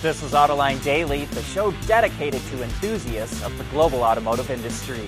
This is Autoline Daily, the show dedicated to enthusiasts of the global automotive industry.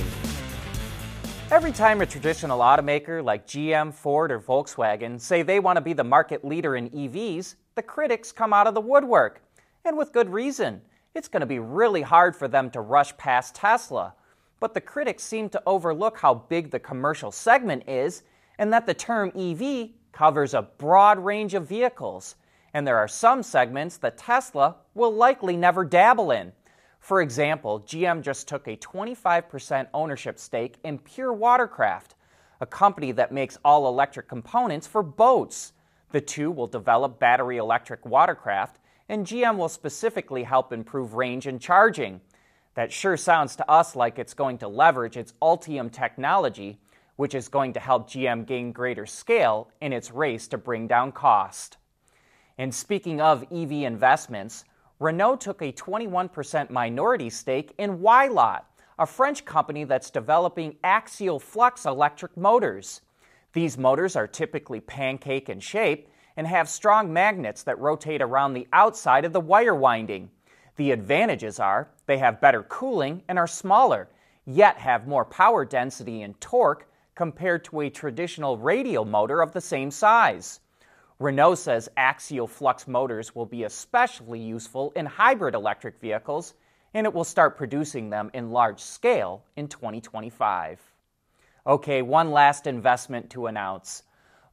Every time a traditional automaker like GM, Ford, or Volkswagen say they want to be the market leader in EVs, the critics come out of the woodwork. And with good reason. It's going to be really hard for them to rush past Tesla. But the critics seem to overlook how big the commercial segment is and that the term EV covers a broad range of vehicles and there are some segments that Tesla will likely never dabble in. For example, GM just took a 25% ownership stake in Pure Watercraft, a company that makes all electric components for boats. The two will develop battery electric watercraft, and GM will specifically help improve range and charging. That sure sounds to us like it's going to leverage its Ultium technology, which is going to help GM gain greater scale in its race to bring down cost. And speaking of EV investments, Renault took a 21% minority stake in Whylot, a French company that's developing axial flux electric motors. These motors are typically pancake in shape and have strong magnets that rotate around the outside of the wire winding. The advantages are they have better cooling and are smaller, yet have more power density and torque compared to a traditional radial motor of the same size. Renault says axial flux motors will be especially useful in hybrid electric vehicles, and it will start producing them in large scale in 2025. Okay, one last investment to announce.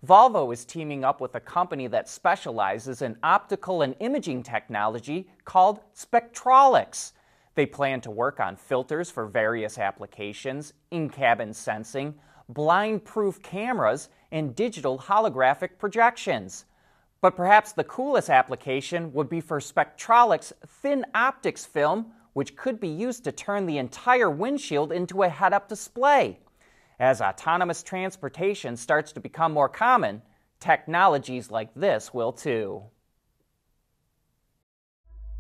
Volvo is teaming up with a company that specializes in optical and imaging technology called Spectralics. They plan to work on filters for various applications, in cabin sensing, blind proof cameras, and digital holographic projections. But perhaps the coolest application would be for Spectralics' thin optics film, which could be used to turn the entire windshield into a head up display. As autonomous transportation starts to become more common, technologies like this will too.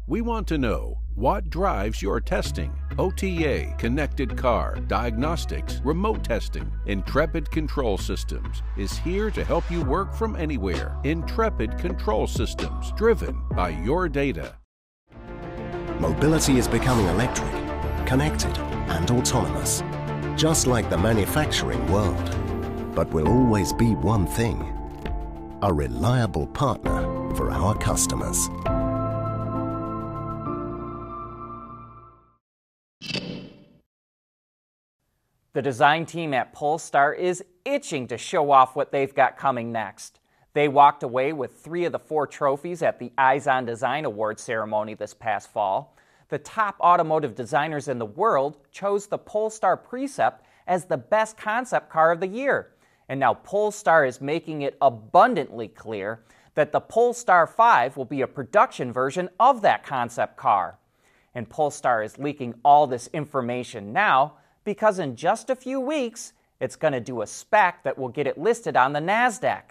We want to know what drives your testing? OTA, connected car, diagnostics, remote testing. Intrepid Control Systems is here to help you work from anywhere. Intrepid Control Systems, driven by your data. Mobility is becoming electric, connected, and autonomous, just like the manufacturing world. But will always be one thing a reliable partner for our customers. The design team at Polestar is itching to show off what they've got coming next. They walked away with three of the four trophies at the Eyes on Design Award ceremony this past fall. The top automotive designers in the world chose the Polestar Precept as the best concept car of the year. And now Polestar is making it abundantly clear that the Polestar 5 will be a production version of that concept car. And Polestar is leaking all this information now because in just a few weeks, it's going to do a SPAC that will get it listed on the NASDAQ.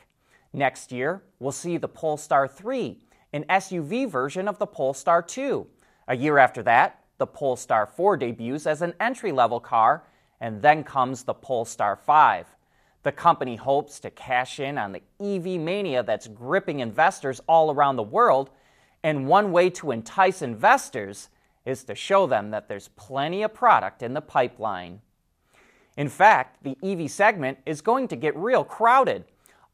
Next year, we'll see the Polestar 3, an SUV version of the Polestar 2. A year after that, the Polestar 4 debuts as an entry level car, and then comes the Polestar 5. The company hopes to cash in on the EV mania that's gripping investors all around the world, and one way to entice investors is to show them that there's plenty of product in the pipeline. In fact, the EV segment is going to get real crowded.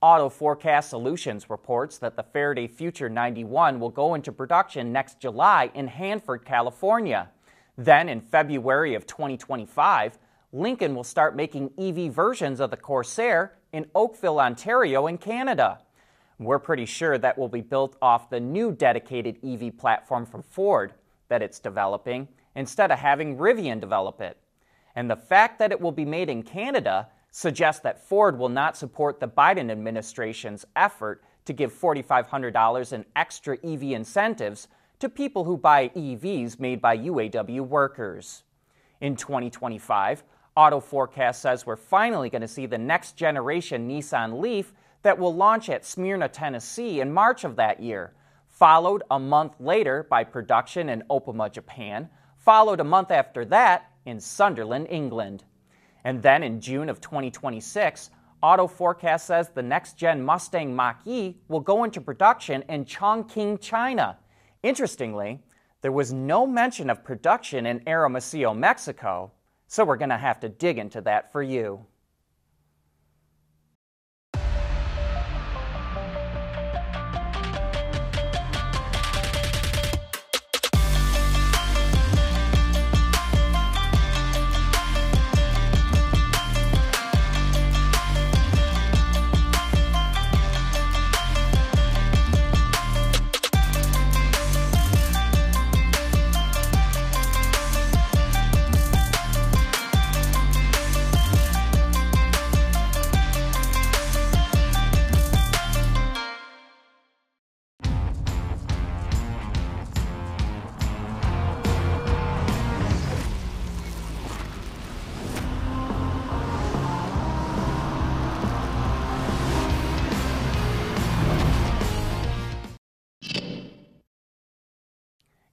Auto Forecast Solutions reports that the Faraday Future 91 will go into production next July in Hanford, California. Then, in February of 2025, Lincoln will start making EV versions of the Corsair in Oakville, Ontario, in Canada. We're pretty sure that will be built off the new dedicated EV platform from Ford that it's developing instead of having Rivian develop it. And the fact that it will be made in Canada suggests that Ford will not support the Biden administration's effort to give $4,500 in extra EV incentives to people who buy EVs made by UAW workers. In 2025, Auto Forecast says we're finally going to see the next generation Nissan Leaf that will launch at Smyrna, Tennessee in March of that year, followed a month later by production in Oppama, Japan, followed a month after that in Sunderland, England. And then in June of 2026, Auto Forecast says the next gen Mustang Mach E will go into production in Chongqing, China. Interestingly, there was no mention of production in Hermosillo, Mexico, so we're going to have to dig into that for you.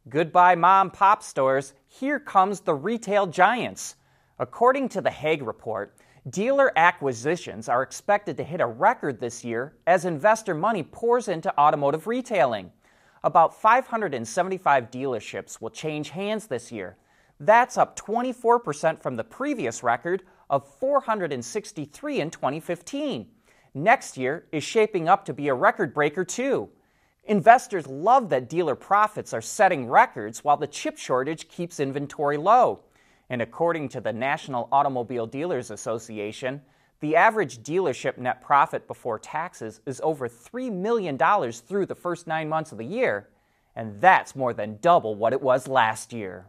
Goodbye, mom pop stores. Here comes the retail giants. According to the Haig report, dealer acquisitions are expected to hit a record this year as investor money pours into automotive retailing. About 575 dealerships will change hands this year. That's up 24% from the previous record of 463 in 2015. Next year is shaping up to be a record breaker, too. Investors love that dealer profits are setting records while the chip shortage keeps inventory low. And according to the National Automobile Dealers Association, the average dealership net profit before taxes is over $3 million through the first nine months of the year, and that's more than double what it was last year.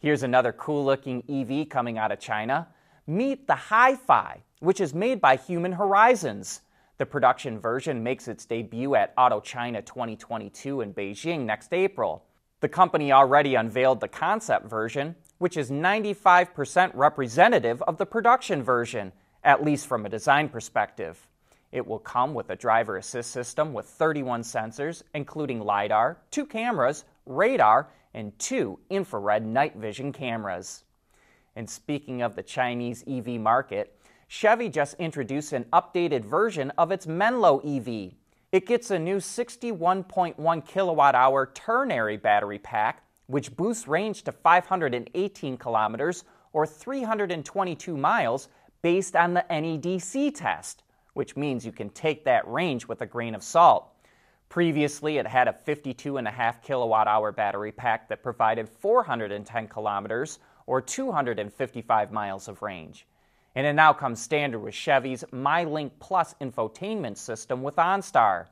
Here's another cool looking EV coming out of China. Meet the HiPhi, which is made by Human Horizons. The production version makes its debut at Auto China 2022 in Beijing next April. The company already unveiled the concept version, which is 95% representative of the production version, at least from a design perspective. It will come with a driver assist system with 31 sensors, including LiDAR, two cameras, radar, and two infrared night vision cameras. And speaking of the Chinese EV market, Chevy just introduced an updated version of its Menlo EV. It gets a new 61.1 kilowatt hour ternary battery pack, which boosts range to 518 kilometers or 322 miles based on the NEDC test, which means you can take that range with a grain of salt. Previously, it had a 52.5 kilowatt hour battery pack that provided 410 kilometers or 255 miles of range and it now comes standard with Chevy's MyLink Plus infotainment system with OnStar.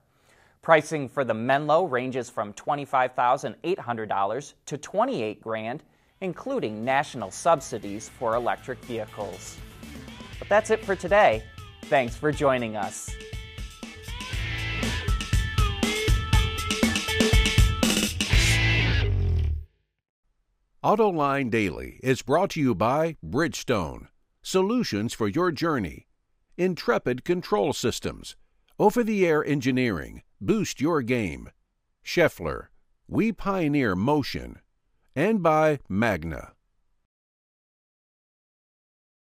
Pricing for the Menlo ranges from $25,800 to 28 grand, including national subsidies for electric vehicles. But that's it for today. Thanks for joining us. AutoLine Daily is brought to you by Bridgestone solutions for your journey. Intrepid Control Systems, over the air engineering, boost your game. Schaeffler, we pioneer motion. And by Magna.